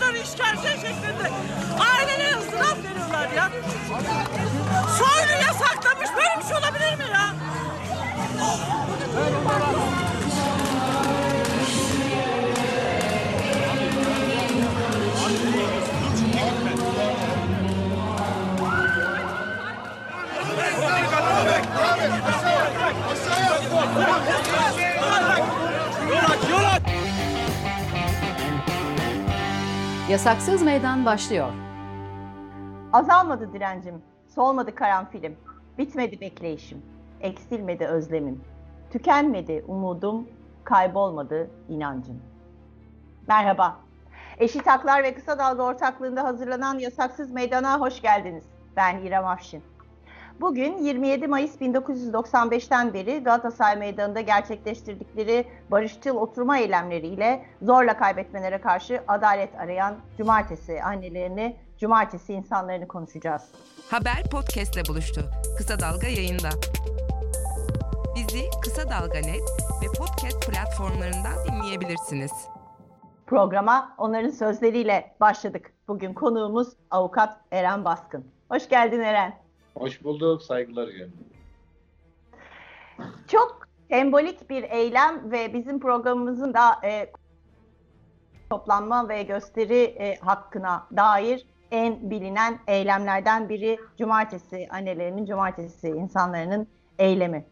kadar işkence şeklinde ailelere ızdırap veriyorlar ya. Soylu yasaklamış böyle bir şey olabilir mi ya? Yasaksız Meydan başlıyor. Azalmadı direncim, solmadı karanfilim, bitmedi bekleyişim, eksilmedi özlemim, tükenmedi umudum, kaybolmadı inancım. Merhaba. Eşit Haklar ve Kısa Dalga ortaklığında hazırlanan Yasaksız Meydan'a hoş geldiniz. Ben İrem Afşin. Bugün 27 Mayıs 1995'ten beri Galatasaray Meydanı'nda gerçekleştirdikleri barışçıl oturma eylemleriyle zorla kaybetmelere karşı adalet arayan cumartesi annelerini, cumartesi insanlarını konuşacağız. Haber podcastle buluştu. Kısa Dalga yayında. Bizi Kısa Dalga Net ve podcast platformlarından dinleyebilirsiniz. Programa onların sözleriyle başladık. Bugün konuğumuz avukat Eren Baskın. Hoş geldin Eren. Hoş bulduk, saygılar efendim. Çok sembolik bir eylem ve bizim programımızın da e, toplanma ve gösteri e, hakkına dair en bilinen eylemlerden biri cumartesi annelerinin, cumartesi insanların eylemi.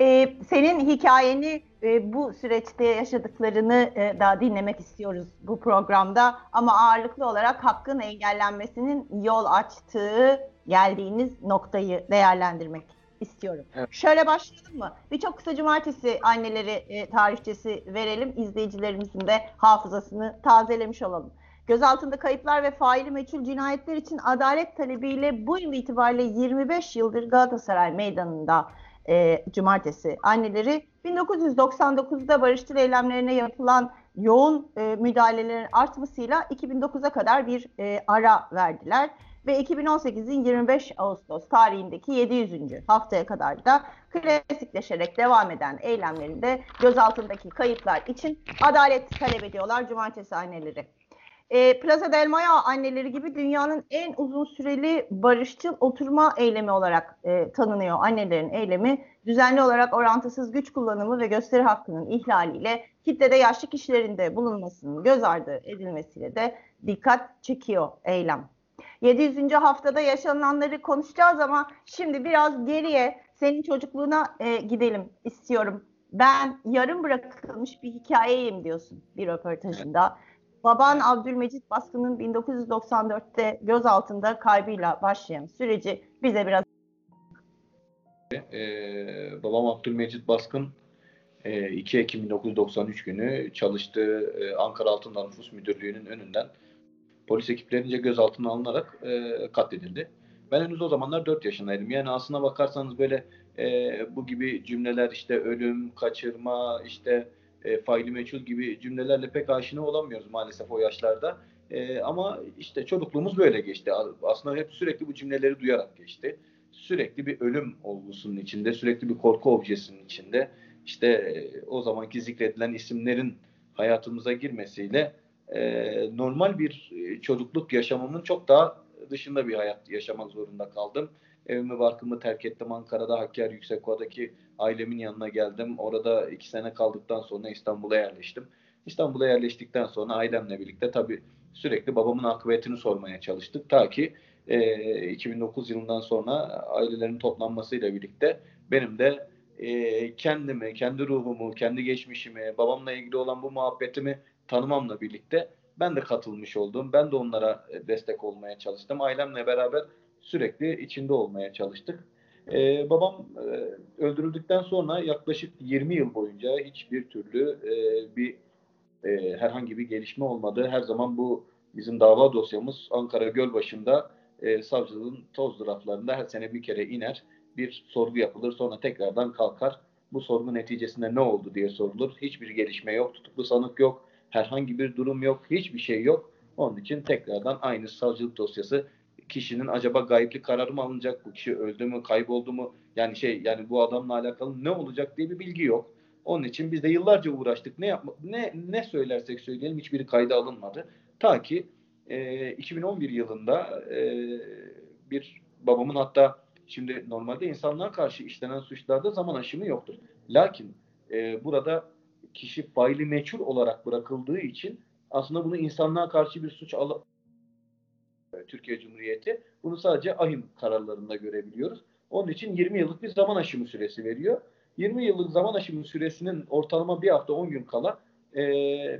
E, senin hikayeni e, bu süreçte yaşadıklarını e, da dinlemek istiyoruz bu programda ama ağırlıklı olarak hakkın engellenmesinin yol açtığı geldiğiniz noktayı değerlendirmek istiyorum. Evet. Şöyle başlayalım mı? Bir çok kısa cumartesi anneleri e, tarihçesi verelim. İzleyicilerimizin de hafızasını tazelemiş olalım. Gözaltında kayıplar ve faili meçhul cinayetler için adalet talebiyle bu yıl itibariyle 25 yıldır Galatasaray Meydanı'nda e, cumartesi anneleri 1999'da barışçıl eylemlerine yapılan yoğun e, müdahalelerin artmasıyla 2009'a kadar bir e, ara verdiler ve 2018'in 25 Ağustos tarihindeki 700. haftaya kadar da klasikleşerek devam eden eylemlerinde gözaltındaki kayıplar için adalet talep ediyorlar cumartesi anneleri. E, Plaza del Mayo anneleri gibi dünyanın en uzun süreli barışçıl oturma eylemi olarak e, tanınıyor annelerin eylemi. Düzenli olarak orantısız güç kullanımı ve gösteri hakkının ihlaliyle kitlede yaşlı kişilerin de bulunmasının göz ardı edilmesiyle de dikkat çekiyor eylem. 700. haftada yaşananları konuşacağız ama şimdi biraz geriye senin çocukluğuna e, gidelim istiyorum. Ben yarım bırakılmış bir hikayeyim diyorsun bir röportajında. Baban Abdülmecit Baskın'ın 1994'te gözaltında kaybıyla başlayan süreci bize biraz Ee, babam Abdülmecit Baskın e, 2 Ekim 1993 günü çalıştığı e, Ankara Altındağ Nüfus Müdürlüğü'nün önünden polis ekiplerince gözaltına alınarak e, katledildi. Ben henüz o zamanlar 4 yaşındaydım. Yani aslına bakarsanız böyle e, bu gibi cümleler işte ölüm, kaçırma, işte e, faili meçhul gibi cümlelerle pek aşina olamıyoruz maalesef o yaşlarda. E, ama işte çocukluğumuz böyle geçti. Aslında hep sürekli bu cümleleri duyarak geçti. Sürekli bir ölüm olgusunun içinde, sürekli bir korku objesinin içinde. İşte e, o zamanki zikredilen isimlerin hayatımıza girmesiyle e, normal bir e, çocukluk yaşamımın çok daha dışında bir hayat yaşamak zorunda kaldım. Evimi barkımı terk ettim. Ankara'da Hakkari Yüksekova'daki ailemin yanına geldim. Orada iki sene kaldıktan sonra İstanbul'a yerleştim. İstanbul'a yerleştikten sonra ailemle birlikte tabii sürekli babamın akıbetini sormaya çalıştık. Ta ki e, 2009 yılından sonra ailelerin toplanmasıyla birlikte benim de e, kendimi, kendi ruhumu, kendi geçmişimi, babamla ilgili olan bu muhabbetimi tanımamla birlikte ben de katılmış oldum. Ben de onlara destek olmaya çalıştım. Ailemle beraber sürekli içinde olmaya çalıştık. Ee, babam e, öldürüldükten sonra yaklaşık 20 yıl boyunca hiçbir türlü e, bir e, herhangi bir gelişme olmadı. Her zaman bu bizim dava dosyamız Ankara Gölbaşı'nda e, savcılığın toz raflarında her sene bir kere iner. Bir sorgu yapılır sonra tekrardan kalkar. Bu sorgu neticesinde ne oldu diye sorulur. Hiçbir gelişme yok, tutuklu sanık yok, herhangi bir durum yok, hiçbir şey yok. Onun için tekrardan aynı savcılık dosyası kişinin acaba gayipli kararı mı alınacak? Bu kişi öldü mü, kayboldu mu? Yani şey yani bu adamla alakalı ne olacak diye bir bilgi yok. Onun için biz de yıllarca uğraştık. Ne yapma, ne ne söylersek söyleyelim hiçbiri kayda alınmadı. Ta ki e, 2011 yılında e, bir babamın hatta şimdi normalde insanlığa karşı işlenen suçlarda zaman aşımı yoktur. Lakin e, burada kişi faili meçhul olarak bırakıldığı için aslında bunu insanlığa karşı bir suç alıp Türkiye Cumhuriyeti bunu sadece ahim kararlarında görebiliyoruz. Onun için 20 yıllık bir zaman aşımı süresi veriyor. 20 yıllık zaman aşımı süresinin ortalama bir hafta 10 gün kala e,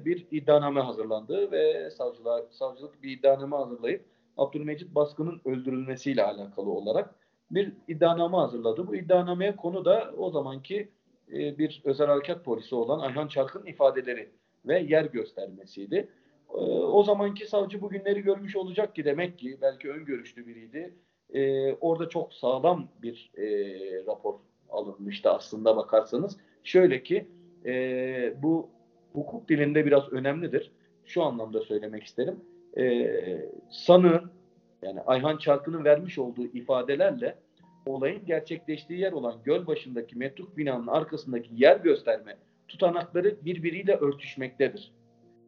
bir iddianame hazırlandı ve savcılığa, savcılık bir iddianame hazırlayıp Abdülmecit Baskın'ın öldürülmesiyle alakalı olarak bir iddianame hazırladı. Bu iddianameye konu da o zamanki e, bir özel harekat polisi olan Ayhan Çark'ın ifadeleri ve yer göstermesiydi. E, o zamanki savcı bugünleri görmüş olacak ki demek ki belki öngörüşlü biriydi. E, orada çok sağlam bir rapor alınmıştı aslında bakarsanız. Şöyle ki bu hukuk dilinde biraz önemlidir. Şu anlamda söylemek isterim. E, sanığın yani Ayhan Çarkı'nın vermiş olduğu ifadelerle olayın gerçekleştiği yer olan göl başındaki metruk binanın arkasındaki yer gösterme tutanakları birbiriyle örtüşmektedir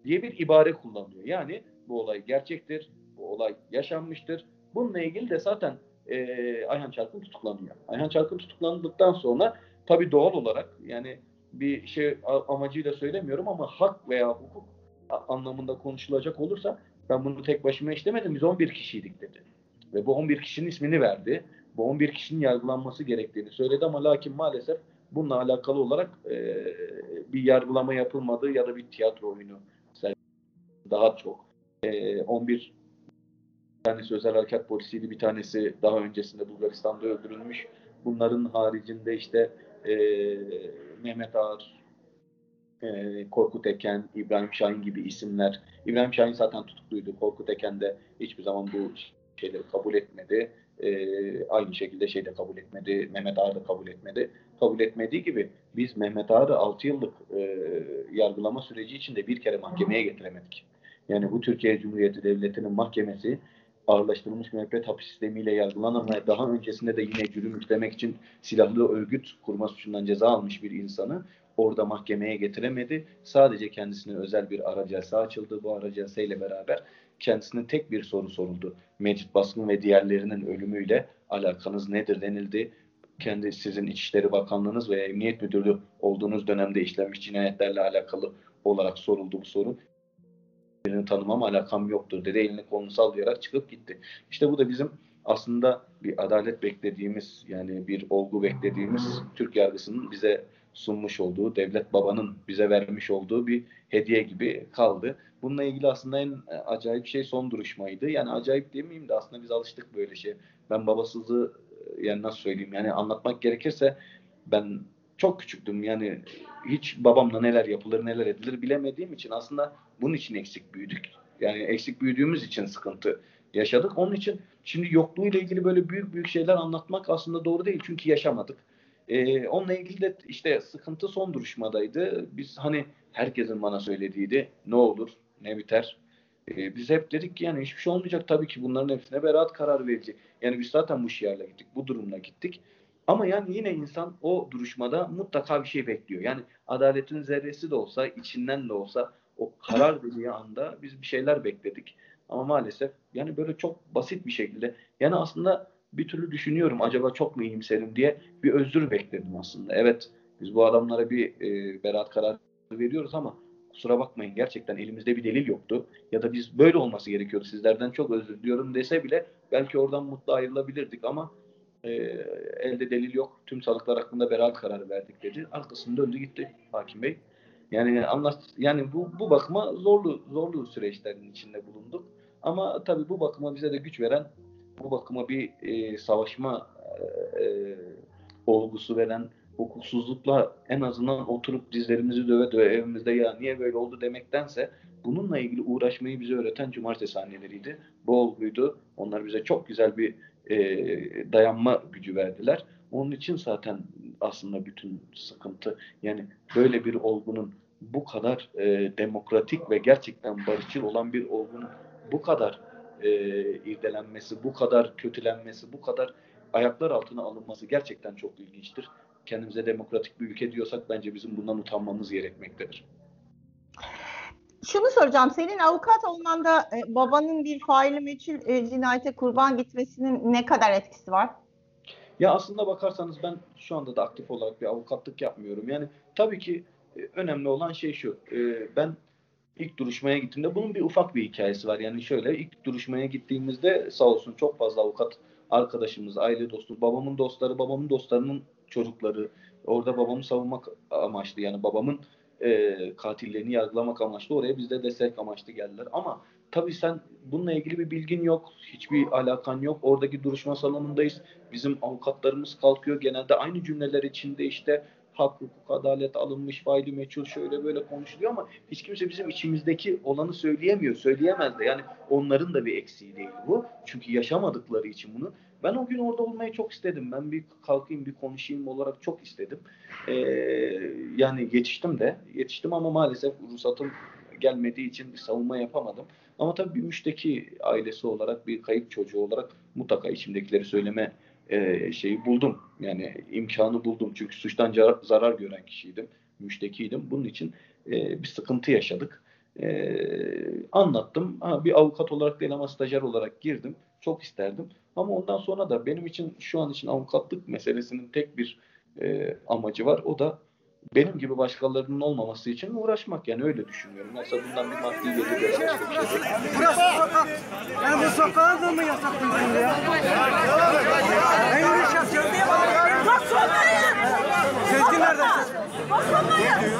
diye bir ibare kullanılıyor. Yani bu olay gerçektir, bu olay yaşanmıştır. Bununla ilgili de zaten e, Ayhan Çarkın tutuklanıyor. Ayhan Çarkın tutuklandıktan sonra tabii doğal olarak yani bir şey amacıyla söylemiyorum ama hak veya hukuk anlamında konuşulacak olursa ben bunu tek başıma işlemedim. Biz 11 kişiydik dedi. Ve bu 11 kişinin ismini verdi. Bu 11 kişinin yargılanması gerektiğini söyledi ama lakin maalesef bununla alakalı olarak e, bir yargılama yapılmadı ya da bir tiyatro oyunu daha çok. E, 11 bir tanesi özel harekat polisiydi, bir tanesi daha öncesinde Bulgaristan'da öldürülmüş. Bunların haricinde işte e, Mehmet Ağar, e, Korkut Eken, İbrahim Şahin gibi isimler. İbrahim Şahin zaten tutukluydu. Korkut Eken de hiçbir zaman bu şeyleri kabul etmedi. E, aynı şekilde şey de kabul etmedi. Mehmet Ağar da kabul etmedi. Kabul etmediği gibi biz Mehmet Ağar'ı 6 yıllık e, yargılama süreci içinde bir kere mahkemeye getiremedik. Yani bu Türkiye Cumhuriyeti Devleti'nin mahkemesi ağırlaştırılmış müebbet hapis sistemiyle yargılanan ve daha öncesinde de yine cürüm işlemek için silahlı örgüt kurma suçundan ceza almış bir insanı orada mahkemeye getiremedi. Sadece kendisine özel bir aracelse açıldı. Bu aracelse ile beraber kendisine tek bir soru soruldu. Mecit Baskın ve diğerlerinin ölümüyle alakanız nedir denildi. Kendi sizin İçişleri Bakanlığınız veya Emniyet Müdürlüğü olduğunuz dönemde işlenmiş cinayetlerle alakalı olarak soruldu bu soru birini tanımam alakam yoktur dedi. Elini kolunu sallayarak çıkıp gitti. İşte bu da bizim aslında bir adalet beklediğimiz yani bir olgu beklediğimiz Türk yargısının bize sunmuş olduğu, devlet babanın bize vermiş olduğu bir hediye gibi kaldı. Bununla ilgili aslında en acayip şey son duruşmaydı. Yani acayip demeyeyim de aslında biz alıştık böyle şey. Ben babasızlığı yani nasıl söyleyeyim yani anlatmak gerekirse ben çok küçüktüm. Yani hiç babamla neler yapılır neler edilir bilemediğim için aslında bunun için eksik büyüdük. Yani eksik büyüdüğümüz için sıkıntı yaşadık. Onun için şimdi yokluğuyla ilgili böyle büyük büyük şeyler anlatmak aslında doğru değil. Çünkü yaşamadık. Ee, onunla ilgili de işte sıkıntı son duruşmadaydı. Biz hani herkesin bana söylediğiydi. Ne olur, ne biter. Ee, biz hep dedik ki yani hiçbir şey olmayacak tabii ki bunların hepsine beraat karar verecek. Yani biz zaten bu şiarla gittik, bu durumla gittik. Ama yani yine insan o duruşmada mutlaka bir şey bekliyor. Yani adaletin zerresi de olsa, içinden de olsa o karar dediği anda biz bir şeyler bekledik. Ama maalesef yani böyle çok basit bir şekilde yani aslında bir türlü düşünüyorum acaba çok mu iyimserim diye bir özür bekledim aslında. Evet biz bu adamlara bir e, beraat kararı veriyoruz ama kusura bakmayın gerçekten elimizde bir delil yoktu. Ya da biz böyle olması gerekiyordu sizlerden çok özür diliyorum dese bile belki oradan mutlu ayrılabilirdik ama e, elde delil yok. Tüm sanıklar hakkında beraat kararı verdik dedi. Arkasında döndü gitti hakim bey. Yani anlat yani bu bu bakıma zorlu zorlu süreçlerin içinde bulunduk. Ama tabii bu bakıma bize de güç veren bu bakıma bir e, savaşma e, e, olgusu veren hukuksuzlukla en azından oturup dizlerimizi döve döve evimizde ya niye böyle oldu demektense bununla ilgili uğraşmayı bize öğreten cumartesi anneleriydi. Bu olguydu. Onlar bize çok güzel bir e, dayanma gücü verdiler. Onun için zaten aslında bütün sıkıntı yani böyle bir olgunun bu kadar e, demokratik ve gerçekten barışçıl olan bir olgunun bu kadar e, irdelenmesi, bu kadar kötülenmesi, bu kadar ayaklar altına alınması gerçekten çok ilginçtir. kendimize demokratik bir ülke diyorsak bence bizim bundan utanmamız gerekmektedir. Şunu soracağım. Senin avukat olmanda e, babanın bir faili meçhul e, cinayete kurban gitmesinin ne kadar etkisi var? Ya aslında bakarsanız ben şu anda da aktif olarak bir avukatlık yapmıyorum. Yani tabii ki e, önemli olan şey şu. e, Ben ilk duruşmaya gittiğimde bunun bir ufak bir hikayesi var. Yani şöyle ilk duruşmaya gittiğimizde sağ olsun çok fazla avukat arkadaşımız, aile dostu, babamın dostları, babamın dostlarının çocukları orada babamı savunmak amaçlı yani babamın e, katillerini yargılamak amaçlı oraya bizde destek amaçlı geldiler. Ama tabii sen bununla ilgili bir bilgin yok, hiçbir alakan yok. Oradaki duruşma salonundayız. Bizim avukatlarımız kalkıyor genelde aynı cümleler içinde işte hak, hukuk, adalet alınmış, faili meçhul şöyle böyle konuşuluyor ama hiç kimse bizim içimizdeki olanı söyleyemiyor, söyleyemez de. Yani onların da bir eksiği değil bu. Çünkü yaşamadıkları için bunu. Ben o gün orada olmayı çok istedim. Ben bir kalkayım, bir konuşayım olarak çok istedim. Ee, yani yetiştim de, yetiştim ama maalesef ruhsatım gelmediği için bir savunma yapamadım. Ama tabii bir müşteki ailesi olarak, bir kayıp çocuğu olarak mutlaka içimdekileri söyleme e, şeyi buldum. Yani imkanı buldum. Çünkü suçtan zarar, gören kişiydim. Müştekiydim. Bunun için e, bir sıkıntı yaşadık. E, anlattım. Ha, bir avukat olarak değil ama stajyer olarak girdim. Çok isterdim. Ama ondan sonra da benim için şu an için avukatlık meselesinin tek bir e, amacı var. O da benim gibi başkalarının olmaması için uğraşmak. Yani öyle düşünüyorum. Yoksa bundan bir maddi gelir bir şey değil. Burası sokak. Yani bu sokağa da mı yasaklayacaksın ya? Ben yürüyüş yapacağım diye bana. Basılmayın! Sezgin nerede? Basılmayın!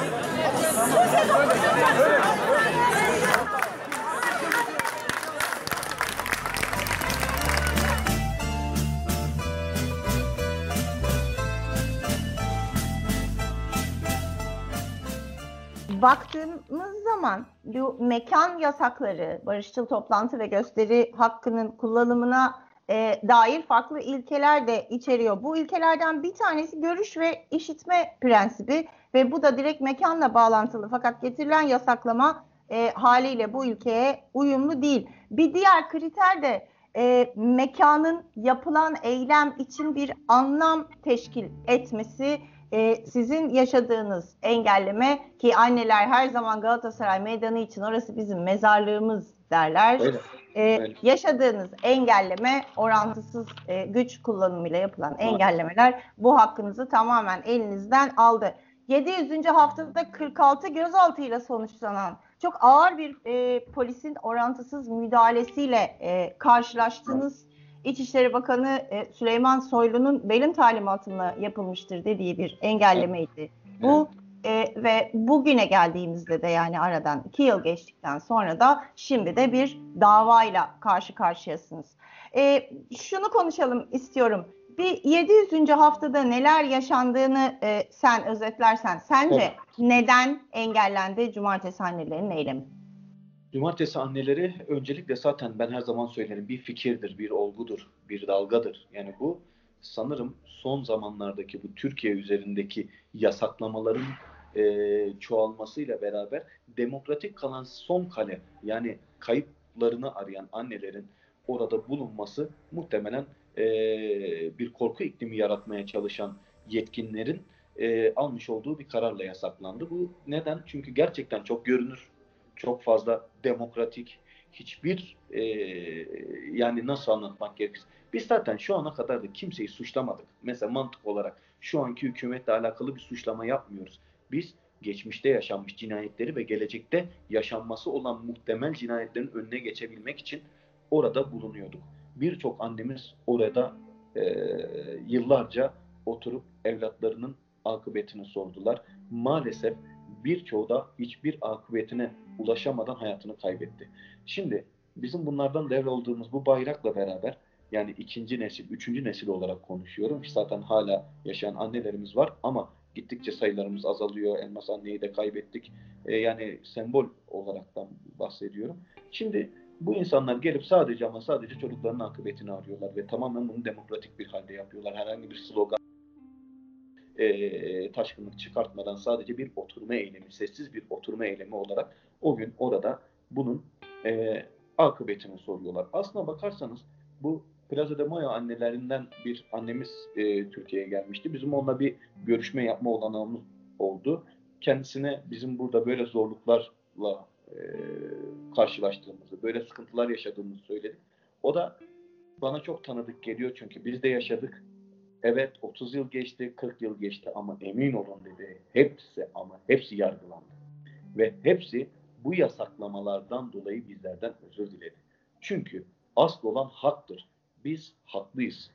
Baktığımız zaman bu mekan yasakları, barışçıl toplantı ve gösteri hakkının kullanımına e, dair farklı ilkeler de içeriyor. Bu ilkelerden bir tanesi görüş ve işitme prensibi ve bu da direkt mekanla bağlantılı. Fakat getirilen yasaklama e, haliyle bu ilkeye uyumlu değil. Bir diğer kriter de e, mekanın yapılan eylem için bir anlam teşkil etmesi e, sizin yaşadığınız engelleme ki anneler her zaman Galatasaray Meydanı için orası bizim mezarlığımız derler. Öyle. E, öyle. yaşadığınız engelleme orantısız e, güç kullanımıyla yapılan engellemeler bu hakkınızı tamamen elinizden aldı. 700. haftada 46 gözaltıyla sonuçlanan çok ağır bir e, polisin orantısız müdahalesiyle e, karşılaştınız. İçişleri Bakanı e, Süleyman Soylu'nun benim talimatımla yapılmıştır dediği bir engellemeydi. Bu e, ve bugüne geldiğimizde de yani aradan iki yıl geçtikten sonra da şimdi de bir davayla karşı karşıyasınız. E, şunu konuşalım istiyorum. Bir 700. haftada neler yaşandığını e, sen özetlersen sence Evet. neden engellendi cumartesi annelerinin eylemi? Cumartesi anneleri öncelikle zaten ben her zaman söylerim bir fikirdir, bir olgudur, bir dalgadır. Yani bu sanırım son zamanlardaki bu Türkiye üzerindeki yasaklamaların e, çoğalmasıyla beraber demokratik kalan son kale yani kayıplarını arayan annelerin orada bulunması muhtemelen e, bir korku iklimi yaratmaya çalışan yetkinlerin e, almış olduğu bir kararla yasaklandı. Bu neden? Çünkü gerçekten çok görünür, çok fazla demokratik, hiçbir e, yani nasıl anlatmak gerekirse. Biz zaten şu ana kadar da kimseyi suçlamadık. Mesela mantık olarak şu anki hükümetle alakalı bir suçlama yapmıyoruz. Biz geçmişte yaşanmış cinayetleri ve gelecekte yaşanması olan muhtemel cinayetlerin önüne geçebilmek için orada bulunuyorduk. Birçok annemiz orada e, yıllarca oturup evlatlarının akıbetini sordular. Maalesef birçoğu da hiçbir akıbetine ulaşamadan hayatını kaybetti. Şimdi bizim bunlardan devraldığımız bu bayrakla beraber yani ikinci nesil, üçüncü nesil olarak konuşuyorum. Zaten hala yaşayan annelerimiz var ama gittikçe sayılarımız azalıyor. Elmas anneyi de kaybettik. E, yani sembol olaraktan bahsediyorum. Şimdi bu insanlar gelip sadece ama sadece çocuklarının akıbetini arıyorlar ve tamamen bunu demokratik bir halde yapıyorlar. Herhangi bir slogan e, taşkınlık çıkartmadan sadece bir oturma eylemi, sessiz bir oturma eylemi olarak o gün orada bunun e, akıbetini soruyorlar. Aslına bakarsanız bu Plaza de Mayo annelerinden bir annemiz e, Türkiye'ye gelmişti. Bizim onunla bir görüşme yapma olanağımız oldu. Kendisine bizim burada böyle zorluklarla e, karşılaştığımızı, böyle sıkıntılar yaşadığımızı söyledik. O da bana çok tanıdık geliyor çünkü biz de yaşadık. Evet 30 yıl geçti, 40 yıl geçti ama emin olun dedi. Hepsi ama hepsi yargılandı. Ve hepsi bu yasaklamalardan dolayı bizlerden özür diledi. Çünkü asıl olan haktır. Biz haklıyız.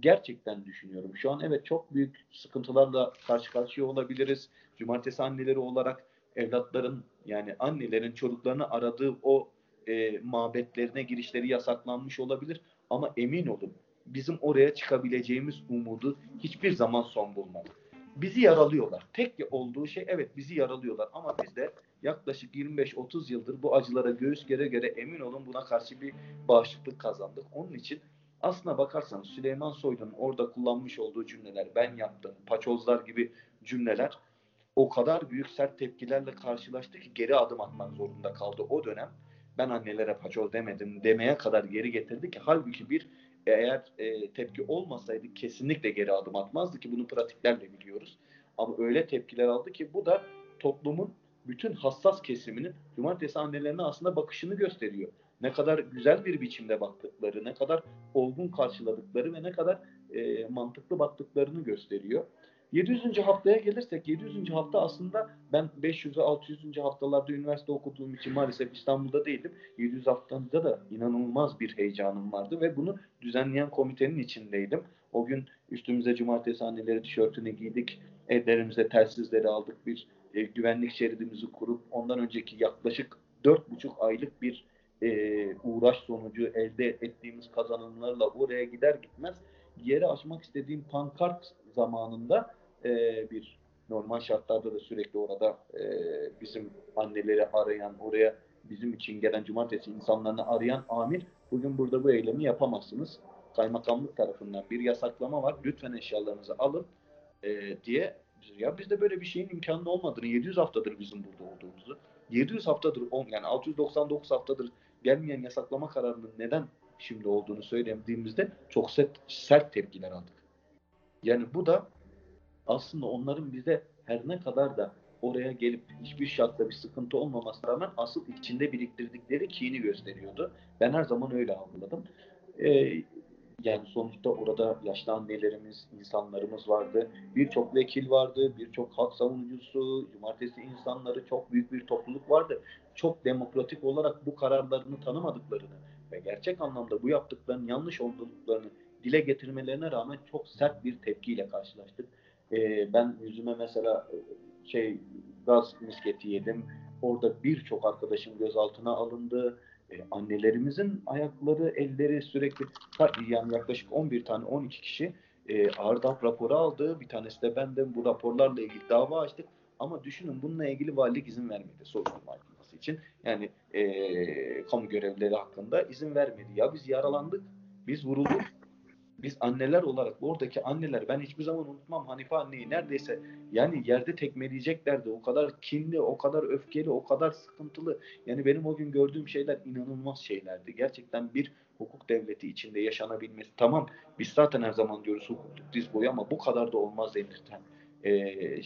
Gerçekten düşünüyorum. Şu an evet çok büyük sıkıntılarla karşı karşıya olabiliriz. Cumartesi anneleri olarak evlatların yani annelerin çocuklarını aradığı o e, mabetlerine girişleri yasaklanmış olabilir. Ama emin olun bizim oraya çıkabileceğimiz umudu hiçbir zaman son bulmadı. Bizi yaralıyorlar. Tek olduğu şey evet bizi yaralıyorlar ama biz de yaklaşık 25-30 yıldır bu acılara göğüs gere gere emin olun buna karşı bir bağışıklık kazandık. Onun için aslına bakarsanız Süleyman Soylu'nun orada kullanmış olduğu cümleler, ben yaptım, paçozlar gibi cümleler o kadar büyük sert tepkilerle karşılaştı ki geri adım atmak zorunda kaldı o dönem. Ben annelere paçoz demedim demeye kadar geri getirdi ki halbuki bir eğer e, tepki olmasaydı kesinlikle geri adım atmazdı ki bunu pratiklerle biliyoruz. Ama öyle tepkiler aldı ki bu da toplumun bütün hassas kesiminin cumartesi annelerine aslında bakışını gösteriyor. Ne kadar güzel bir biçimde baktıkları, ne kadar olgun karşıladıkları ve ne kadar e, mantıklı baktıklarını gösteriyor. 700. haftaya gelirsek 700. hafta aslında ben 500 ve 600. haftalarda üniversite okuduğum için maalesef İstanbul'da değildim. 700 haftamda da inanılmaz bir heyecanım vardı ve bunu düzenleyen komitenin içindeydim. O gün üstümüze cumartesi anneleri tişörtünü giydik, ellerimize telsizleri aldık, bir e, güvenlik şeridimizi kurup ondan önceki yaklaşık 4,5 aylık bir e, uğraş sonucu elde ettiğimiz kazanımlarla oraya gider gitmez yere açmak istediğim pankart zamanında e, bir normal şartlarda da sürekli orada e, bizim anneleri arayan, oraya bizim için gelen cumartesi insanlarını arayan amir bugün burada bu eylemi yapamazsınız. Kaymakamlık tarafından bir yasaklama var. Lütfen eşyalarınızı alın e, diye ya bizde böyle bir şeyin imkanı olmadığını 700 haftadır bizim burada olduğumuzu 700 haftadır yani 699 haftadır gelmeyen yasaklama kararının neden şimdi olduğunu söylediğimizde çok sert, sert tepkiler aldık. Yani bu da aslında onların bize her ne kadar da oraya gelip hiçbir şartta bir sıkıntı olmamasına rağmen asıl içinde biriktirdikleri kini gösteriyordu. Ben her zaman öyle algıladım. Ee, yani sonuçta orada yaşlı annelerimiz, insanlarımız vardı. Birçok vekil vardı, birçok halk savunucusu, cumartesi insanları, çok büyük bir topluluk vardı. Çok demokratik olarak bu kararlarını tanımadıklarını ve gerçek anlamda bu yaptıklarının yanlış olduklarını dile getirmelerine rağmen çok sert bir tepkiyle karşılaştık. Ee, ben yüzüme mesela e, şey gaz misketi yedim. Orada birçok arkadaşım gözaltına alındı. Ee, annelerimizin ayakları, elleri sürekli yani yaklaşık 11 tane 12 kişi e, ağır raporu aldı. Bir tanesi de benden bu raporlarla ilgili dava açtık. Ama düşünün bununla ilgili valilik izin vermedi soruşturma açılması için. Yani e, kamu görevlileri hakkında izin vermedi. Ya biz yaralandık, biz vurulduk. Biz anneler olarak oradaki anneler ben hiçbir zaman unutmam Hanife anneyi neredeyse yani yerde tekmeleyeceklerdi. O kadar kinli, o kadar öfkeli, o kadar sıkıntılı. Yani benim o gün gördüğüm şeyler inanılmaz şeylerdi. Gerçekten bir hukuk devleti içinde yaşanabilmesi. Tamam biz zaten her zaman diyoruz hukuk diz boyu ama bu kadar da olmaz denirten e,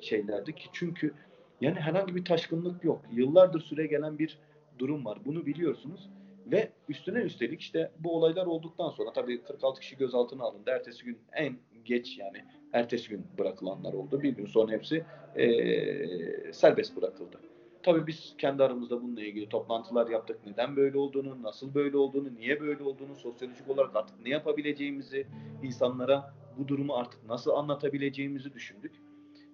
şeylerdi ki çünkü yani herhangi bir taşkınlık yok. Yıllardır süre gelen bir durum var. Bunu biliyorsunuz. Ve üstüne üstelik işte bu olaylar olduktan sonra tabii 46 kişi gözaltına alındı. Ertesi gün en geç yani ertesi gün bırakılanlar oldu. Bir gün sonra hepsi e, serbest bırakıldı. Tabii biz kendi aramızda bununla ilgili toplantılar yaptık. Neden böyle olduğunu, nasıl böyle olduğunu, niye böyle olduğunu, sosyolojik olarak artık ne yapabileceğimizi, insanlara bu durumu artık nasıl anlatabileceğimizi düşündük.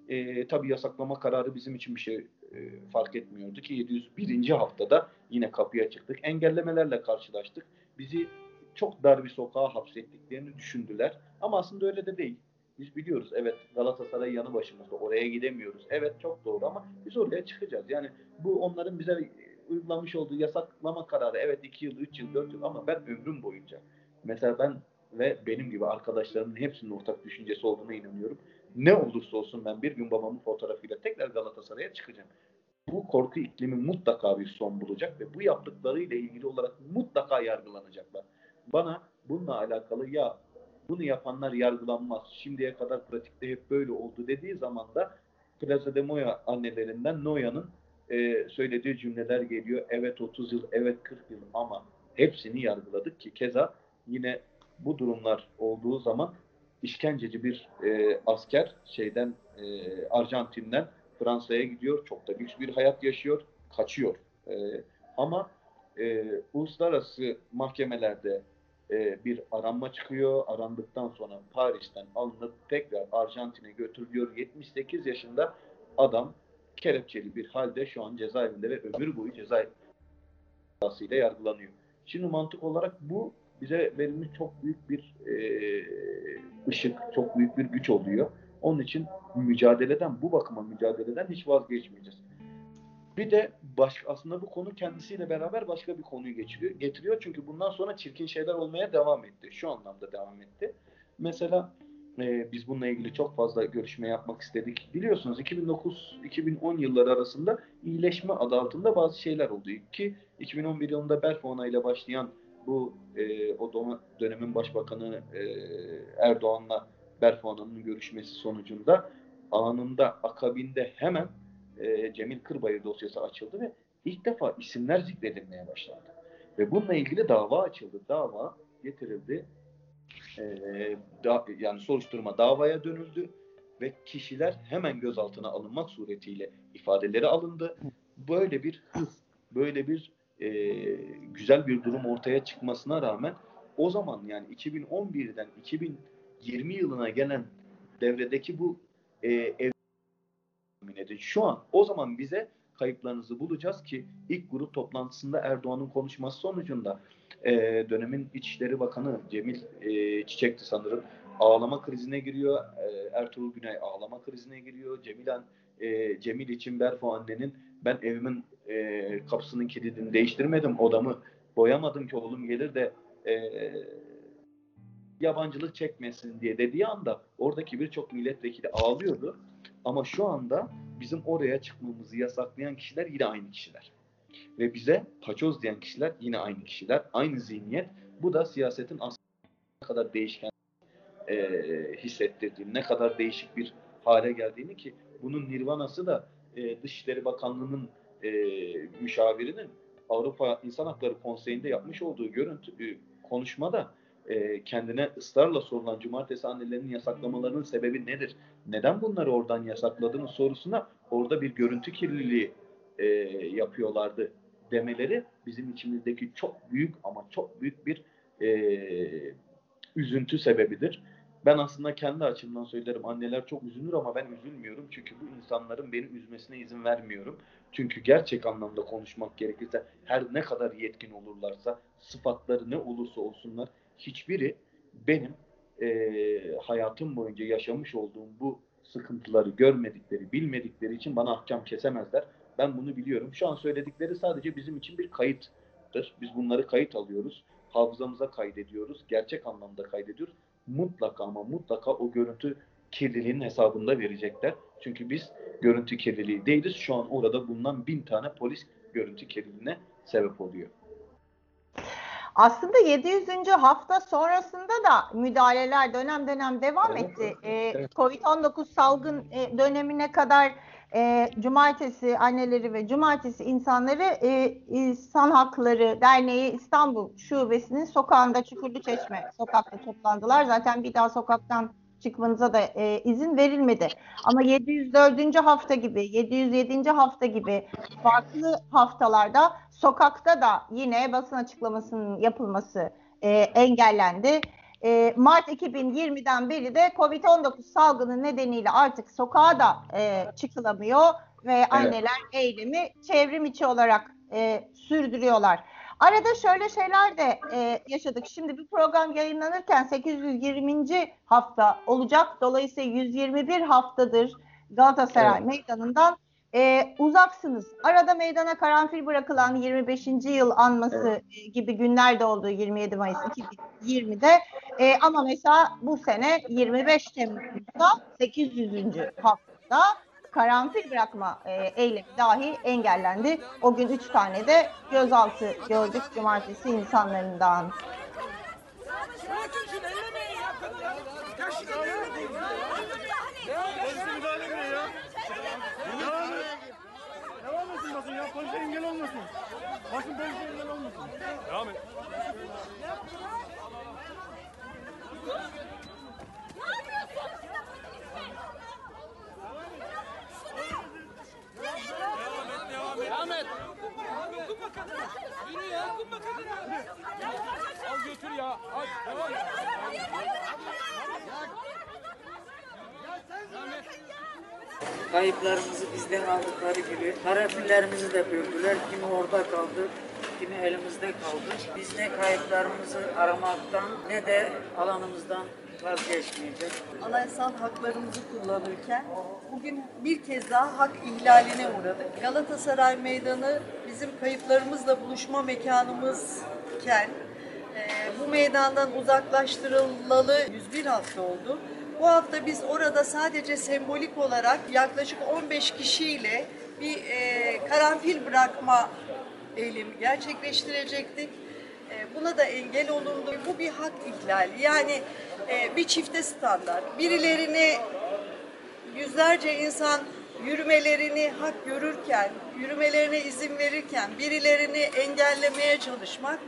E, tabii yasaklama kararı bizim için bir şey e, fark etmiyordu ki 701. haftada yine kapıya çıktık. Engellemelerle karşılaştık. Bizi çok dar bir sokağa hapsettiklerini düşündüler. Ama aslında öyle de değil. Biz biliyoruz evet Galatasaray yanı başımızda oraya gidemiyoruz. Evet çok doğru ama biz oraya çıkacağız. Yani bu onların bize uygulamış olduğu yasaklama kararı evet 2 yıl, 3 yıl, 4 yıl ama ben ömrüm boyunca mesela ben ve benim gibi arkadaşlarımın hepsinin ortak düşüncesi olduğuna inanıyorum ne olursa olsun ben bir gün babamın fotoğrafıyla tekrar Galatasaray'a çıkacağım. Bu korku iklimi mutlaka bir son bulacak ve bu yaptıklarıyla ilgili olarak mutlaka yargılanacaklar. Bana bununla alakalı ya bunu yapanlar yargılanmaz. Şimdiye kadar pratikte hep böyle oldu dediği zaman da Plaza de Moya annelerinden Noya'nın e, söylediği cümleler geliyor. Evet 30 yıl, evet 40 yıl ama hepsini yargıladık ki keza yine bu durumlar olduğu zaman işkenceci bir e, asker şeyden e, Arjantin'den Fransa'ya gidiyor. Çok da lüks bir hayat yaşıyor. Kaçıyor. E, ama e, uluslararası mahkemelerde e, bir aranma çıkıyor. Arandıktan sonra Paris'ten alınıp tekrar Arjantin'e götürülüyor. 78 yaşında adam kelepçeli bir halde şu an cezaevinde ve ömür boyu cezasıyla yargılanıyor. Şimdi mantık olarak bu bize verilmiş çok büyük bir e, ışık, çok büyük bir güç oluyor. Onun için mücadeleden, bu bakıma mücadeleden hiç vazgeçmeyeceğiz. Bir de baş, aslında bu konu kendisiyle beraber başka bir konuyu geçiriyor, getiriyor. Çünkü bundan sonra çirkin şeyler olmaya devam etti. Şu anlamda devam etti. Mesela e, biz bununla ilgili çok fazla görüşme yapmak istedik. Biliyorsunuz 2009-2010 yılları arasında iyileşme adı altında bazı şeyler oldu. Ki 2011 yılında Berfona ile başlayan bu e, o dönemin başbakanı e, Erdoğan'la Berfona'nın görüşmesi sonucunda anında akabinde hemen e, Cemil Kırbayır dosyası açıldı ve ilk defa isimler zikredilmeye başlandı. Ve bununla ilgili dava açıldı. Dava getirildi. E, da, yani soruşturma davaya dönüldü ve kişiler hemen gözaltına alınmak suretiyle ifadeleri alındı. Böyle bir hız, böyle bir e, güzel bir durum ortaya çıkmasına rağmen o zaman yani 2011'den 2020 yılına gelen devredeki bu e, ev. Şu an o zaman bize kayıplarınızı bulacağız ki ilk grup toplantısında Erdoğan'ın konuşması sonucunda e, dönemin İçişleri Bakanı Cemil e, Çiçek'ti sanırım ağlama krizine giriyor. E, Ertuğrul Güney ağlama krizine giriyor. Cemilen e, Cemil için Berfo annenin ben evimin e, kapısının kilidini değiştirmedim. Odamı boyamadım ki oğlum gelir de e, yabancılık çekmesin diye dediği anda oradaki birçok milletvekili ağlıyordu. Ama şu anda bizim oraya çıkmamızı yasaklayan kişiler yine aynı kişiler. Ve bize paçoz diyen kişiler yine aynı kişiler. Aynı zihniyet. Bu da siyasetin aslında ne kadar değişken e, hissettirdiğini, ne kadar değişik bir hale geldiğini ki bunun nirvanası da e, Dışişleri Bakanlığı'nın e, müşavirinin Avrupa İnsan Hakları Konseyi'nde yapmış olduğu görüntü e, konuşmada e, kendine ısrarla sorulan cumartesi annelerinin yasaklamalarının sebebi nedir? Neden bunları oradan yasakladığını sorusuna orada bir görüntü kirliliği e, yapıyorlardı demeleri bizim içimizdeki çok büyük ama çok büyük bir e, üzüntü sebebidir. Ben aslında kendi açımdan söylerim anneler çok üzülür ama ben üzülmüyorum. Çünkü bu insanların beni üzmesine izin vermiyorum. Çünkü gerçek anlamda konuşmak gerekirse her ne kadar yetkin olurlarsa, sıfatları ne olursa olsunlar hiçbiri benim e, hayatım boyunca yaşamış olduğum bu sıkıntıları görmedikleri, bilmedikleri için bana ahkam kesemezler. Ben bunu biliyorum. Şu an söyledikleri sadece bizim için bir kayıttır. Biz bunları kayıt alıyoruz. Hafızamıza kaydediyoruz. Gerçek anlamda kaydediyoruz. Mutlaka ama mutlaka o görüntü kirliliğinin hesabında verecekler. Çünkü biz görüntü kirliliği değiliz. Şu an orada bulunan bin tane polis görüntü kirliliğine sebep oluyor. Aslında 700. hafta sonrasında da müdahaleler dönem dönem devam Evet, etti. Ee, evet. Covid-19 salgın e, dönemine kadar e, Cumartesi anneleri ve Cumartesi insanları e, İnsan Hakları Derneği İstanbul Şubesi'nin sokağında Çukurlu Çeşme sokakta toplandılar. Zaten bir daha sokaktan çıkmanıza da e, izin verilmedi. Ama 704. hafta gibi, 707. hafta gibi farklı haftalarda sokakta da yine basın açıklamasının yapılması e, engellendi. E, Mart 2020'den beri de Covid-19 salgını nedeniyle artık sokağa da e, çıkılamıyor ve anneler eylemi çevrim içi olarak e, sürdürüyorlar. Arada şöyle şeyler de e, yaşadık. Şimdi bir program yayınlanırken 820. hafta olacak. Dolayısıyla 121 haftadır Galatasaray Evet. Meydanı'ndan e, uzaksınız. Arada meydana karanfil bırakılan 25. yıl anması e, gibi günler de oldu 27 Mayıs 2020'de. E, ama mesela bu sene 25 Temmuz'da 800. haftada karanfil bırakma e, eylemi dahi engellendi. O gün 3 tane de gözaltı gördük cumartesi insanlarından. Bırakın şunu ellemeyin ya kadına. Ya şunu ellemeyin ya. Polise müdahale etmiyor ya. Devam et. Devam etsin basın ya. Polise engel olmasın. Basın engel olmasın. Devam et. Dokunma kadına. Yürü ya. Dokunma kadına. Al götür ya. Al. Devam et. Kayıplarımızı bizden aldıkları gibi parafillerimizi de böldüler. Kimi orada kaldı, kimi elimizde kaldı. Biz ne kayıplarımızı aramaktan ne de alanımızdan vazgeçmeyeceğiz. anayasal haklarımızı kullanırken bugün bir kez daha hak ihlaline uğradık. Galatasaray Meydanı bizim kayıplarımızla buluşma mekanımızken bu meydandan uzaklaştırılalı 101 hafta oldu. Bu hafta biz orada sadece sembolik olarak yaklaşık 15 kişiyle bir e, karanfil bırakma eylemi gerçekleştirecektik. E, Buna da engel olundu. Bu bir hak ihlali. Yani e, bir çifte standart. Birilerini yüzlerce insan yürümelerini hak görürken, yürümelerine izin verirken birilerini engellemeye çalışmak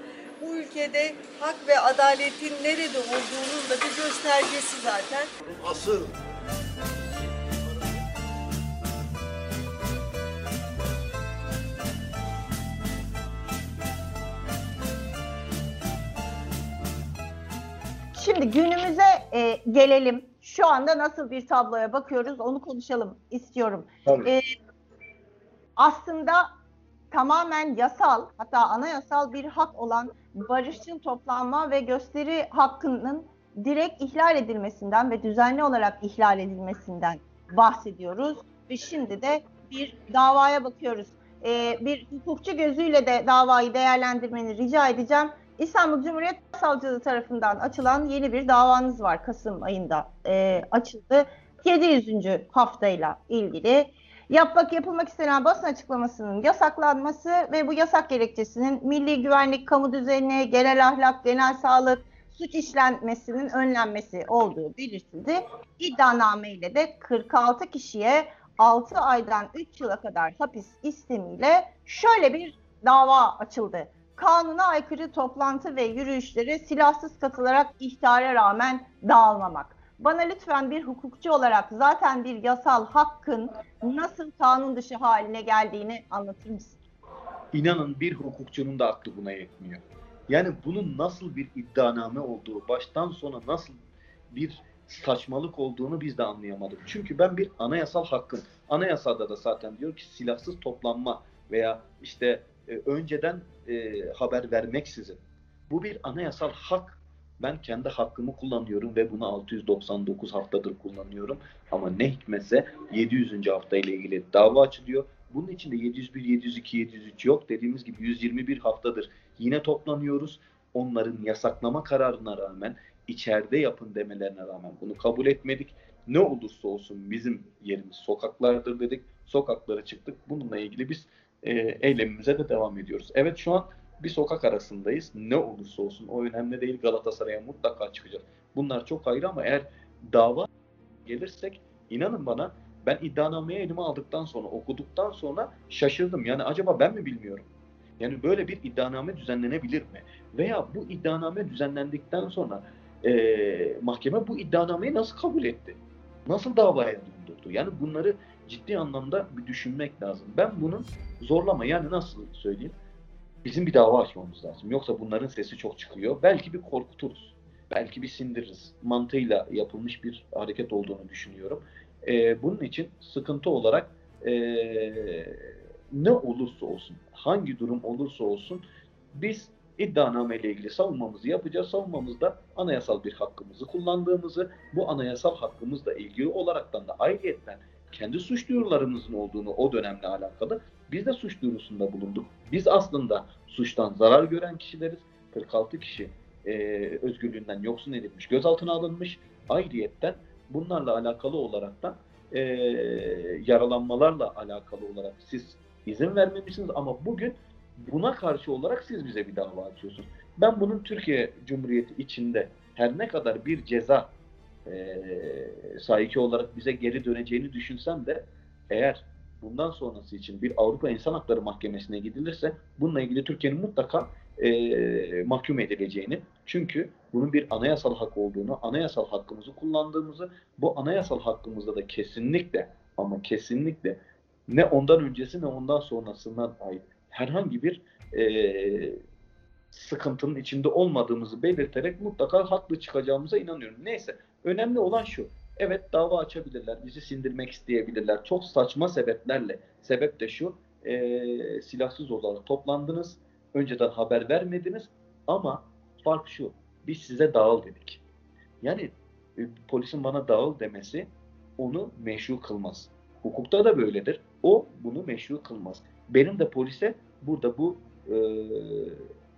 bu ülkede hak ve adaletin nerede olduğunun da bir göstergesi zaten. asıl Şimdi günümüze e, gelelim. Şu anda nasıl bir tabloya bakıyoruz onu konuşalım istiyorum. Tabii. E, aslında tamamen yasal hatta anayasal bir hak olan barışçıl toplanma ve gösteri hakkının direkt ihlal edilmesinden ve düzenli olarak ihlal edilmesinden bahsediyoruz. Ve şimdi de bir davaya bakıyoruz. E, bir hukukçu gözüyle de davayı değerlendirmeni rica edeceğim. İstanbul Cumhuriyet Savcılığı tarafından açılan yeni bir davanız var Kasım ayında e, açıldı. 700. haftayla ilgili yapmak yapılmak istenen basın açıklamasının yasaklanması ve bu yasak gerekçesinin milli güvenlik, kamu düzeni, genel ahlak, genel sağlık, suç işlenmesinin önlenmesi olduğu belirtildi. İddianameyle de 46 kişiye 6 aydan 3 yıla kadar hapis istemiyle şöyle bir dava açıldı kanuna aykırı toplantı ve yürüyüşleri silahsız katılarak ihtara rağmen dağılmamak. Bana lütfen bir hukukçu olarak zaten bir yasal hakkın nasıl kanun dışı haline geldiğini anlatır mısın? İnanın bir hukukçunun da aklı buna yetmiyor. Yani bunun nasıl bir iddianame olduğu, baştan sona nasıl bir saçmalık olduğunu biz de anlayamadık. Çünkü ben bir anayasal hakkın, anayasada da zaten diyor ki silahsız toplanma veya işte e, önceden e, haber vermeksizin. Bu bir anayasal hak. Ben kendi hakkımı kullanıyorum ve bunu 699 haftadır kullanıyorum. Ama ne hikmetse 700. hafta ile ilgili dava açılıyor. Bunun içinde 701, 702, 703 yok. Dediğimiz gibi 121 haftadır yine toplanıyoruz. Onların yasaklama kararına rağmen, içeride yapın demelerine rağmen bunu kabul etmedik. Ne olursa olsun bizim yerimiz sokaklardır dedik. Sokaklara çıktık. Bununla ilgili biz e, eylemimize de devam ediyoruz. Evet şu an bir sokak arasındayız. Ne olursa olsun o önemli değil. Galatasaray'a mutlaka çıkacağız. Bunlar çok ayrı ama eğer dava gelirsek inanın bana ben iddianameyi elime aldıktan sonra okuduktan sonra şaşırdım. Yani acaba ben mi bilmiyorum? Yani böyle bir iddianame düzenlenebilir mi? Veya bu iddianame düzenlendikten sonra e, mahkeme bu iddianameyi nasıl kabul etti? Nasıl davaya döndürdü? Yani bunları ciddi anlamda bir düşünmek lazım. Ben bunun zorlama yani nasıl söyleyeyim? Bizim bir dava açmamız lazım. Yoksa bunların sesi çok çıkıyor. Belki bir korkuturuz. Belki bir sindiririz. Mantığıyla yapılmış bir hareket olduğunu düşünüyorum. Ee, bunun için sıkıntı olarak ee, ne olursa olsun, hangi durum olursa olsun biz iddianame ile ilgili savunmamızı yapacağız. Savunmamızda anayasal bir hakkımızı kullandığımızı, bu anayasal hakkımızla ilgili olaraktan da ayrıyetten kendi suç duyurularımızın olduğunu o dönemle alakalı biz de suç duyurusunda bulunduk. Biz aslında suçtan zarar gören kişileriz. 46 kişi e, özgürlüğünden yoksun edilmiş, gözaltına alınmış. Ayrıyetten bunlarla alakalı olaraktan e, yaralanmalarla alakalı olarak siz izin vermemişsiniz ama bugün Buna karşı olarak siz bize bir dava açıyorsunuz. Ben bunun Türkiye Cumhuriyeti içinde her ne kadar bir ceza e, sahiki olarak bize geri döneceğini düşünsem de eğer bundan sonrası için bir Avrupa İnsan Hakları Mahkemesi'ne gidilirse bununla ilgili Türkiye'nin mutlaka e, mahkum edileceğini çünkü bunun bir anayasal hak olduğunu, anayasal hakkımızı kullandığımızı, bu anayasal hakkımızda da kesinlikle ama kesinlikle ne ondan öncesi ne ondan sonrasından ait herhangi bir e, sıkıntının içinde olmadığımızı belirterek mutlaka haklı çıkacağımıza inanıyorum. Neyse, önemli olan şu. Evet dava açabilirler, bizi sindirmek isteyebilirler. Çok saçma sebeplerle. Sebep de şu, e, silahsız olarak toplandınız, önceden haber vermediniz ama fark şu, biz size dağıl dedik. Yani e, polisin bana dağıl demesi onu meşru kılmaz. Hukukta da böyledir. O bunu meşru kılmaz. Benim de polise burada bu e,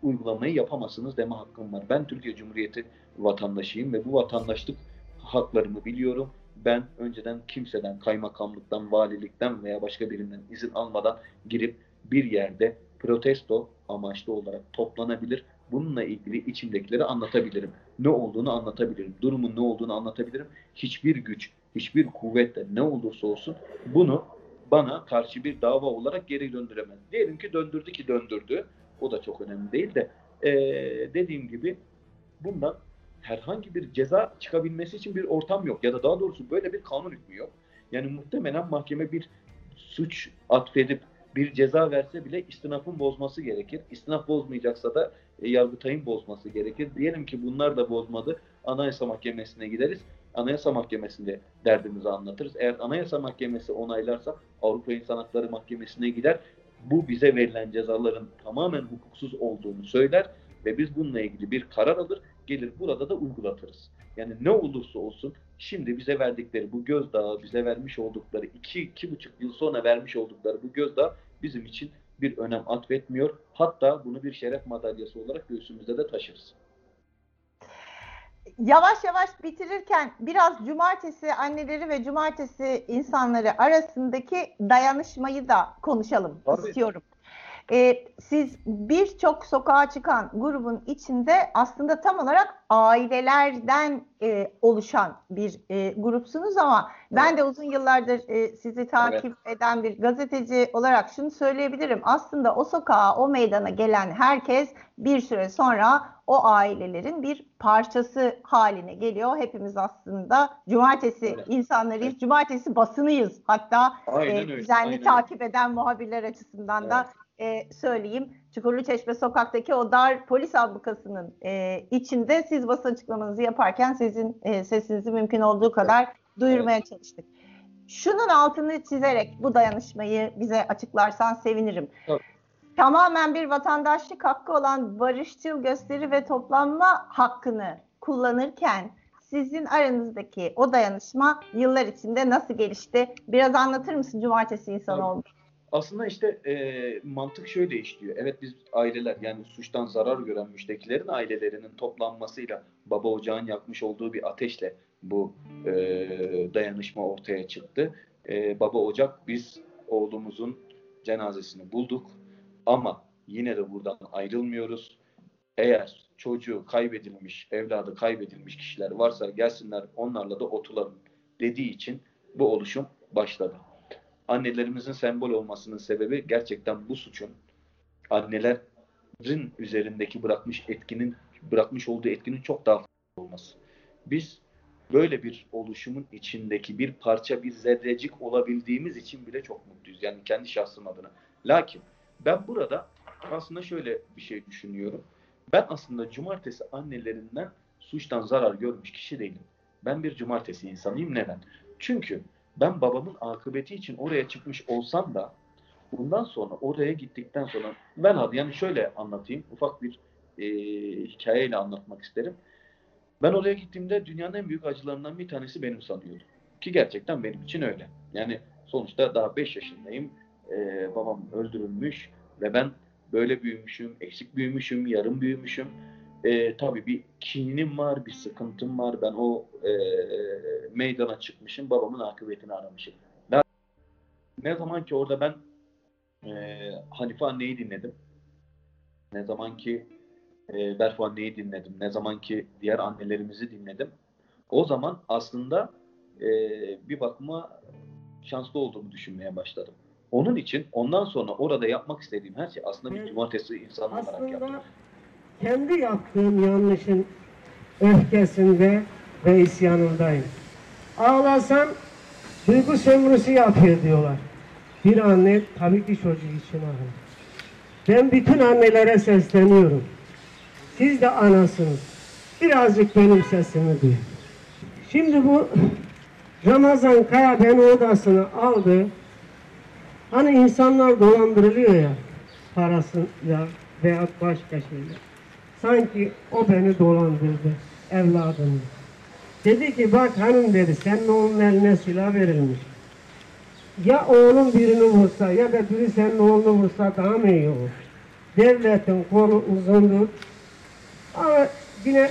uygulamayı yapamazsınız deme hakkım var. Ben Türkiye Cumhuriyeti vatandaşıyım ve bu vatandaşlık haklarımı biliyorum. Ben önceden kimseden, kaymakamlıktan, valilikten veya başka birinden izin almadan girip bir yerde protesto amaçlı olarak toplanabilir. Bununla ilgili içimdekileri anlatabilirim. Ne olduğunu anlatabilirim. Durumun ne olduğunu anlatabilirim. Hiçbir güç, hiçbir kuvvetle ne olursa olsun bunu bana karşı bir dava olarak geri döndüremez. Diyelim ki döndürdü ki döndürdü. O da çok önemli değil de ee, dediğim gibi bundan herhangi bir ceza çıkabilmesi için bir ortam yok. Ya da daha doğrusu böyle bir kanun hükmü yok. Yani muhtemelen mahkeme bir suç atfedip bir ceza verse bile istinafın bozması gerekir. İstinaf bozmayacaksa da e, Yargıtay'ın bozması gerekir. Diyelim ki bunlar da bozmadı. Anayasa Mahkemesi'ne gideriz. Anayasa Mahkemesi'nde derdimizi anlatırız. Eğer Anayasa Mahkemesi onaylarsa Avrupa İnsan Hakları Mahkemesi'ne gider. Bu bize verilen cezaların tamamen hukuksuz olduğunu söyler ve biz bununla ilgili bir karar alır, gelir burada da uygulatırız. Yani ne olursa olsun şimdi bize verdikleri bu gözdağı, bize vermiş oldukları iki, iki buçuk yıl sonra vermiş oldukları bu gözdağı bizim için bir önem atfetmiyor. Hatta bunu bir şeref madalyası olarak göğsümüzde de taşırız. Yavaş yavaş bitirirken biraz cumartesi anneleri ve cumartesi insanları arasındaki dayanışmayı da konuşalım Tabii. istiyorum. Ee, siz birçok sokağa çıkan grubun içinde aslında tam olarak ailelerden e, oluşan bir e, grupsunuz ama ben de uzun yıllardır e, sizi takip eden bir gazeteci olarak şunu söyleyebilirim. Aslında o sokağa, o meydana gelen herkes bir süre sonra o ailelerin bir parçası haline geliyor. Hepimiz aslında cumartesi Öyle. insanlarıyız, Evet. cumartesi basınıyız. Hatta Aynen e, öyle, düzenli aynen takip eden muhabirler açısından da e, söyleyeyim. Çukurluçeşme sokaktaki o dar polis ablukasının e, içinde siz basın açıklamanızı yaparken sizin e, sesinizi mümkün olduğu kadar duyurmaya çalıştık. Şunun altını çizerek bu dayanışmayı bize açıklarsan sevinirim. Tabii. Tamamen bir vatandaşlık hakkı olan barışçıl gösteri ve toplanma hakkını kullanırken sizin aranızdaki o dayanışma yıllar içinde nasıl gelişti? Biraz anlatır mısın cumartesi insanı Tabii. olmuş? Aslında işte e, mantık şöyle işliyor. Evet biz aileler yani suçtan zarar gören müştekilerin ailelerinin toplanmasıyla baba ocağın yakmış olduğu bir ateşle bu e, dayanışma ortaya çıktı. E, baba ocak biz oğlumuzun cenazesini bulduk ama yine de buradan ayrılmıyoruz. Eğer çocuğu kaybedilmiş, evladı kaybedilmiş kişiler varsa gelsinler onlarla da oturalım dediği için bu oluşum başladı annelerimizin sembol olmasının sebebi gerçekten bu suçun annelerin üzerindeki bırakmış etkinin bırakmış olduğu etkinin çok daha fazla olması. Biz böyle bir oluşumun içindeki bir parça, bir zerrecik olabildiğimiz için bile çok mutluyuz. Yani kendi şahsım adına. Lakin ben burada aslında şöyle bir şey düşünüyorum. Ben aslında cumartesi annelerinden suçtan zarar görmüş kişi değilim. Ben bir cumartesi insanıyım. Neden? Çünkü ben babamın akıbeti için oraya çıkmış olsam da bundan sonra oraya gittikten sonra ben hadi yani şöyle anlatayım ufak bir e, hikayeyle anlatmak isterim. Ben oraya gittiğimde dünyanın en büyük acılarından bir tanesi benim sanıyordum. Ki gerçekten benim için öyle. Yani sonuçta daha 5 yaşındayım. E, babam öldürülmüş ve ben böyle büyümüşüm, eksik büyümüşüm, yarım büyümüşüm. E, tabii bir kinim var, bir sıkıntım var. Ben o e, meydana çıkmışım, babamın akıbetini aramışım. Ben, ne zaman ki orada ben e, Hanife anneyi dinledim. ne zaman ki e, Berfu anneyi dinledim, ne zaman ki diğer annelerimizi dinledim, o zaman aslında e, bir bakıma şanslı olduğumu düşünmeye başladım. Onun için ondan sonra orada yapmak istediğim her şey aslında bir cumartesi insanı olarak yaptım. Kendi yaptığım yanlışın öfkesinde ve isyanındayım. Ağlasam duygu sömürüsü yapıyor diyorlar. Bir anne tabii ki çocuğu için ağlar. Ben bütün annelere sesleniyorum. Siz de anasınız. Birazcık benim sesimi duyun. Şimdi bu Ramazan Kaya beni odasına aldı. Hani insanlar dolandırılıyor ya parasıyla veya başka şeyler. Sanki o beni dolandırdı evladını. Dedi ki bak hanım dedi senin oğlunun eline silah verilmiş. Ya oğlun birini vursa ya da biri senin oğlunu vursa daha mı iyi olur? Devletin kolu uzundur. Ama yine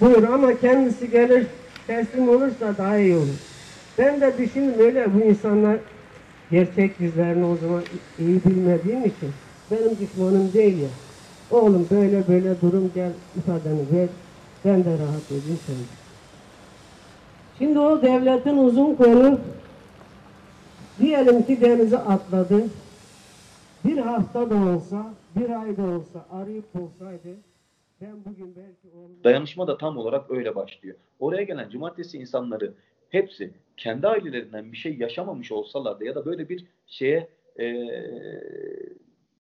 buyur ama kendisi gelir teslim olursa daha iyi olur. Ben de düşündüm öyle bu insanlar gerçek yüzlerini o zaman iyi bilmediğim için benim düşmanım değil ya. Oğlum böyle böyle durum gel ifadeni ver. Ben de rahat edeyim sen. Şimdi o devletin uzun kolu diyelim ki denize atladı. Bir hafta da olsa, bir ay da olsa arayıp bulsaydı ben bugün belki oğlum... Dayanışma da tam olarak öyle başlıyor. Oraya gelen cumartesi insanları hepsi kendi ailelerinden bir şey yaşamamış olsalardı ya da böyle bir şeye eee,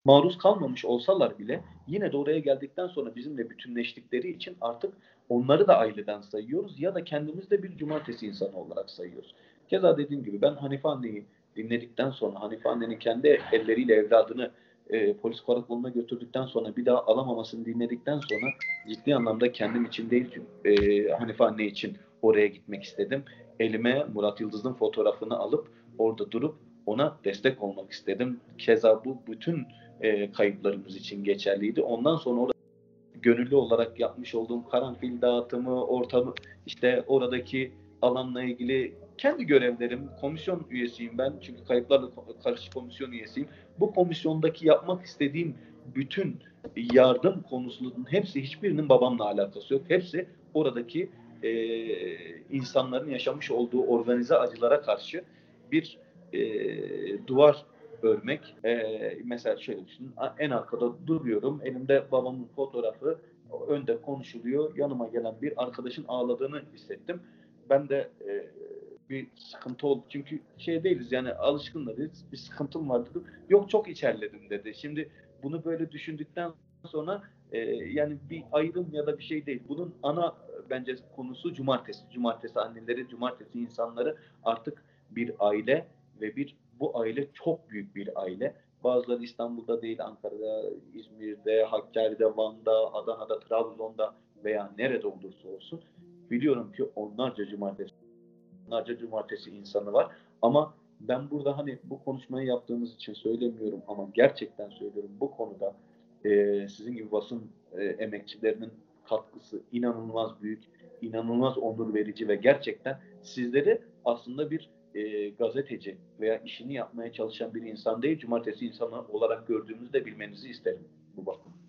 maruz kalmamış olsalar bile yine de oraya geldikten sonra bizimle bütünleştikleri için artık onları da aileden sayıyoruz ya da kendimiz de bir cumartesi insanı olarak sayıyoruz. Keza dediğim gibi ben Hanife anneyi dinledikten sonra Hanife annenin kendi elleriyle evladını e, polis karakoluna götürdükten sonra bir daha alamamasını dinledikten sonra ciddi anlamda kendim için değil e, Hanife anne için oraya gitmek istedim. Elime Murat Yıldız'ın fotoğrafını alıp orada durup ona destek olmak istedim. Keza bu bütün e, kayıplarımız için geçerliydi. Ondan sonra orada gönüllü olarak yapmış olduğum karanfil dağıtımı, ortamı, işte oradaki alanla ilgili kendi görevlerim, komisyon üyesiyim ben. Çünkü kayıplarla karşı komisyon üyesiyim. Bu komisyondaki yapmak istediğim bütün yardım konusunun hepsi hiçbirinin babamla alakası yok. Hepsi oradaki e, insanların yaşamış olduğu organize acılara karşı bir e, duvar örmek. E, mesela şöyle düşünün. En arkada duruyorum. Elimde babamın fotoğrafı. Önde konuşuluyor. Yanıma gelen bir arkadaşın ağladığını hissettim. Ben de e, bir sıkıntı oldu. Çünkü şey değiliz yani alışkınlarız. Bir sıkıntım vardı. Yok çok içerledim dedi. Şimdi bunu böyle düşündükten sonra e, yani bir ayrım ya da bir şey değil. Bunun ana bence konusu cumartesi. Cumartesi anneleri, cumartesi insanları artık bir aile ve bir bu aile çok büyük bir aile. Bazıları İstanbul'da değil, Ankara'da, İzmir'de, Hakkari'de, Van'da, Adana'da, Trabzon'da veya nerede olursa olsun biliyorum ki onlarca cumartesi onlarca cumartesi insanı var. Ama ben burada hani bu konuşmayı yaptığımız için söylemiyorum ama gerçekten söylüyorum bu konuda e, sizin gibi basın e, emekçilerinin katkısı inanılmaz büyük, inanılmaz onur verici ve gerçekten sizleri aslında bir e, gazeteci veya işini yapmaya çalışan bir insan değil, cumartesi insanı olarak gördüğümüzü de bilmenizi isterim bu bakımdan.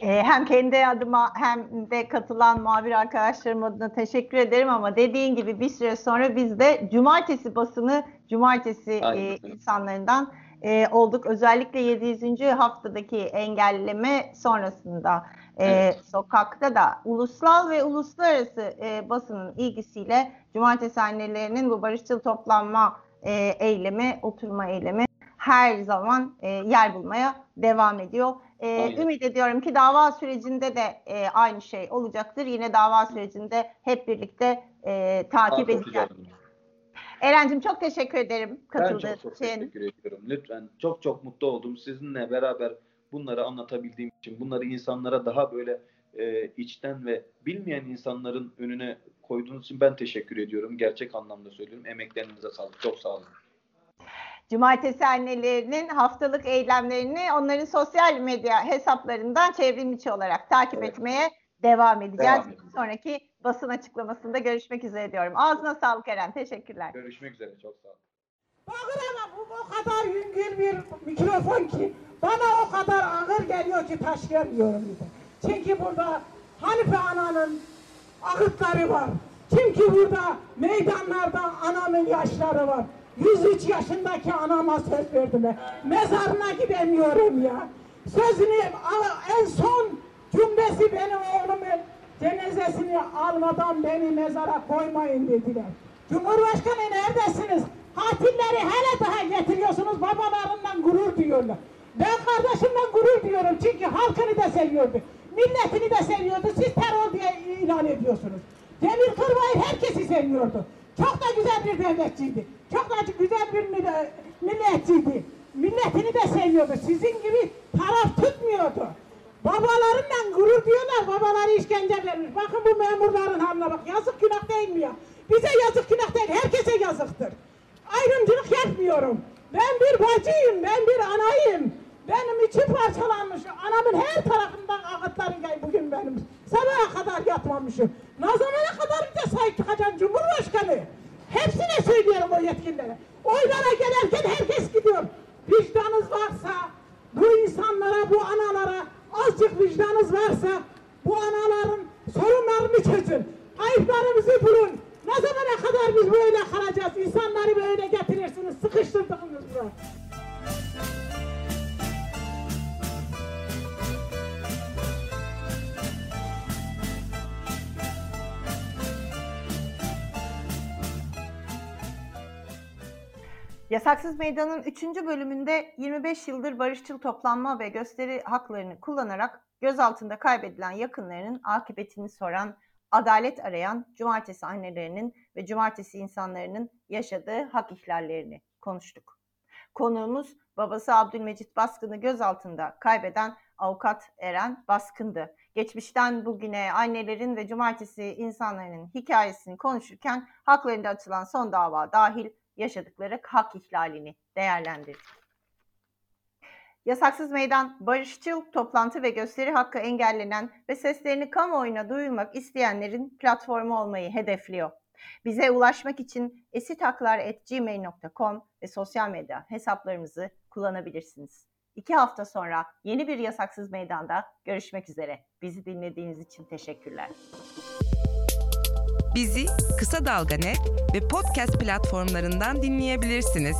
Ee, hem kendi adıma hem de katılan muhabir arkadaşlarım adına teşekkür ederim ama dediğin gibi bir süre sonra biz de cumartesi basını, cumartesi Aynen e, öyle. insanlarından e, olduk. Özellikle 700. haftadaki engelleme sonrasında e, Evet. sokakta da ulusal ve uluslararası e, basının ilgisiyle cumartesi annelerinin bu barışçıl toplanma e, eylemi, oturma eylemi her zaman e, yer bulmaya devam ediyor. E, Aynen. ümit ediyorum ki dava sürecinde de e, aynı şey olacaktır. Yine dava sürecinde hep birlikte e, takip edeceğiz. Eren'cim çok teşekkür ederim Ben katıldığın çok çok için. teşekkür ediyorum. Lütfen çok çok mutlu oldum. Sizinle beraber bunları anlatabildiğim için, bunları insanlara daha böyle e, içten ve bilmeyen insanların önüne koyduğunuz için ben teşekkür ediyorum. Gerçek anlamda söylüyorum. Emeklerinize sağlık. Çok sağ olun. Cumartesi annelerinin haftalık eylemlerini onların sosyal medya hesaplarından çevrim içi olarak takip Evet. etmeye devam edeceğiz. Devam edeceğiz. Sonraki basın açıklamasında görüşmek üzere diyorum. Ağzına sağlık Eren. Teşekkürler. Görüşmek üzere. Çok sağ olun. Bağıramam. Bu o kadar yüngül bir mikrofon ki bana o kadar ağır geliyor ki taşıyamıyorum bile. Çünkü burada Hanife Ana'nın ağıtları var. Çünkü burada meydanlarda anamın yaşları var. 103 yaşındaki anama söz verdiler. Mezarına gidemiyorum ya. Sözünü en son cümlesi benim oğlumun cenazesini almadan beni mezara koymayın dediler. Cumhurbaşkanı neredesiniz? Katilleri hele daha getiriyorsunuz babalarından gurur duyuyorlar. Ben kardeşimden gurur duyuyorum çünkü halkını da seviyordu. Milletini de seviyordu. Siz terör diye ilan ediyorsunuz. Demir Kırbayır herkesi seviyordu. Çok da güzel bir devletçiydi. Çok da güzel bir mille- milletçiydi. Milletini de seviyordu. Sizin gibi taraf tutmuyordu. Babalarından gurur diyorlar. Babaları işkence vermiş. Bakın bu memurların haline bak. Yazık günah değil mi ya? Bize yazık günah değil. Herkese yazıktır. Ayrımcılık yapmıyorum. Ben bir bacıyım. Ben bir anayım. Benim içim parçalanmış. Anamın her tarafından ağıtları gel bugün benim. Sabaha kadar yatmamışım. Ne zamana kadar bize sahip çıkacaksın Cumhurbaşkanı? Hepsine söylüyorum o yetkililere. Oylara gelerken herkes gidiyor. Vicdanınız varsa bu insanlara, bu analara azıcık vicdanınız varsa bu anaların sorunlarını çözün. Ayıplarımızı bulun. Ne zamana kadar biz böyle kalacağız? İnsanları böyle getirirsiniz, sıkıştırdığınızda. Yasaksız Meydan'ın 3. bölümünde 25 yıldır barışçıl toplanma ve gösteri haklarını kullanarak gözaltında kaybedilen yakınlarının akıbetini soran, adalet arayan cumartesi annelerinin ve cumartesi insanların yaşadığı hak ihlallerini konuştuk. Konuğumuz babası Abdülmecit Baskın'ı gözaltında kaybeden avukat Eren Baskın'dı. Geçmişten bugüne annelerin ve cumartesi insanların hikayesini konuşurken haklarında açılan son dava dahil yaşadıkları hak ihlalini değerlendirdik. Yasaksız Meydan, barışçıl toplantı ve gösteri hakkı engellenen ve seslerini kamuoyuna duyurmak isteyenlerin platformu olmayı hedefliyor. Bize ulaşmak için esitaklar.gmail.com ve sosyal medya hesaplarımızı kullanabilirsiniz. İki hafta sonra yeni bir Yasaksız Meydan'da görüşmek üzere. Bizi dinlediğiniz için teşekkürler. Bizi Kısa Dalga Net ve podcast platformlarından dinleyebilirsiniz.